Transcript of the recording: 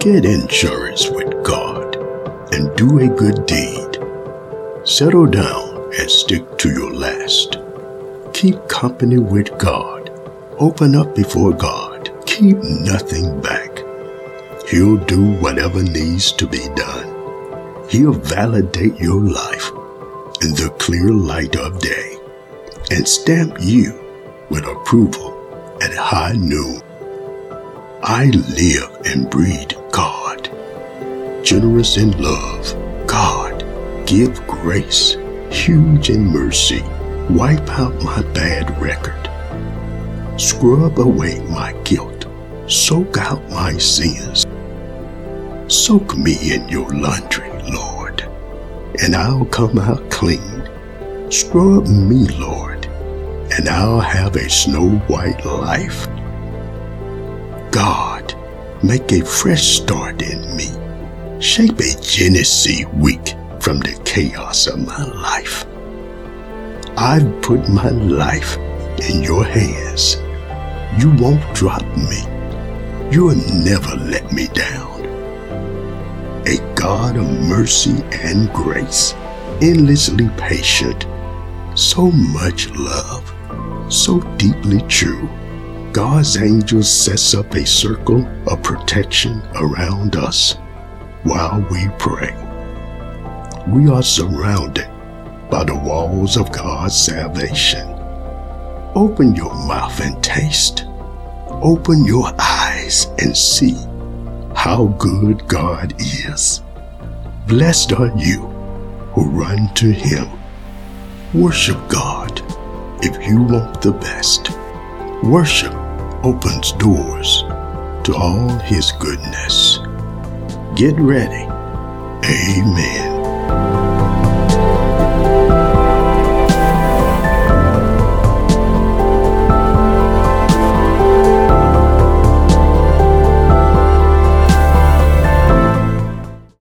Get insurance with God and do a good deed. Settle down and stick to your last. Keep company with God. Open up before God. Keep nothing back. He'll do whatever needs to be done. He'll validate your life in the clear light of day and stamp you with approval at high noon. I live and breathe God. Generous in love, God. Give grace, huge in mercy. Wipe out my bad record. Scrub away my guilt. Soak out my sins. Soak me in your laundry, Lord, and I'll come out clean. Scrub me, Lord, and I'll have a snow white life. Make a fresh start in me. Shape a Genesis week from the chaos of my life. I've put my life in your hands. You won't drop me. You'll never let me down. A God of mercy and grace, endlessly patient, so much love, so deeply true. God's angel sets up a circle of protection around us while we pray. We are surrounded by the walls of God's salvation. Open your mouth and taste. Open your eyes and see how good God is. Blessed are you who run to Him. Worship God if you want the best. Worship opens doors to all His goodness. Get ready. Amen.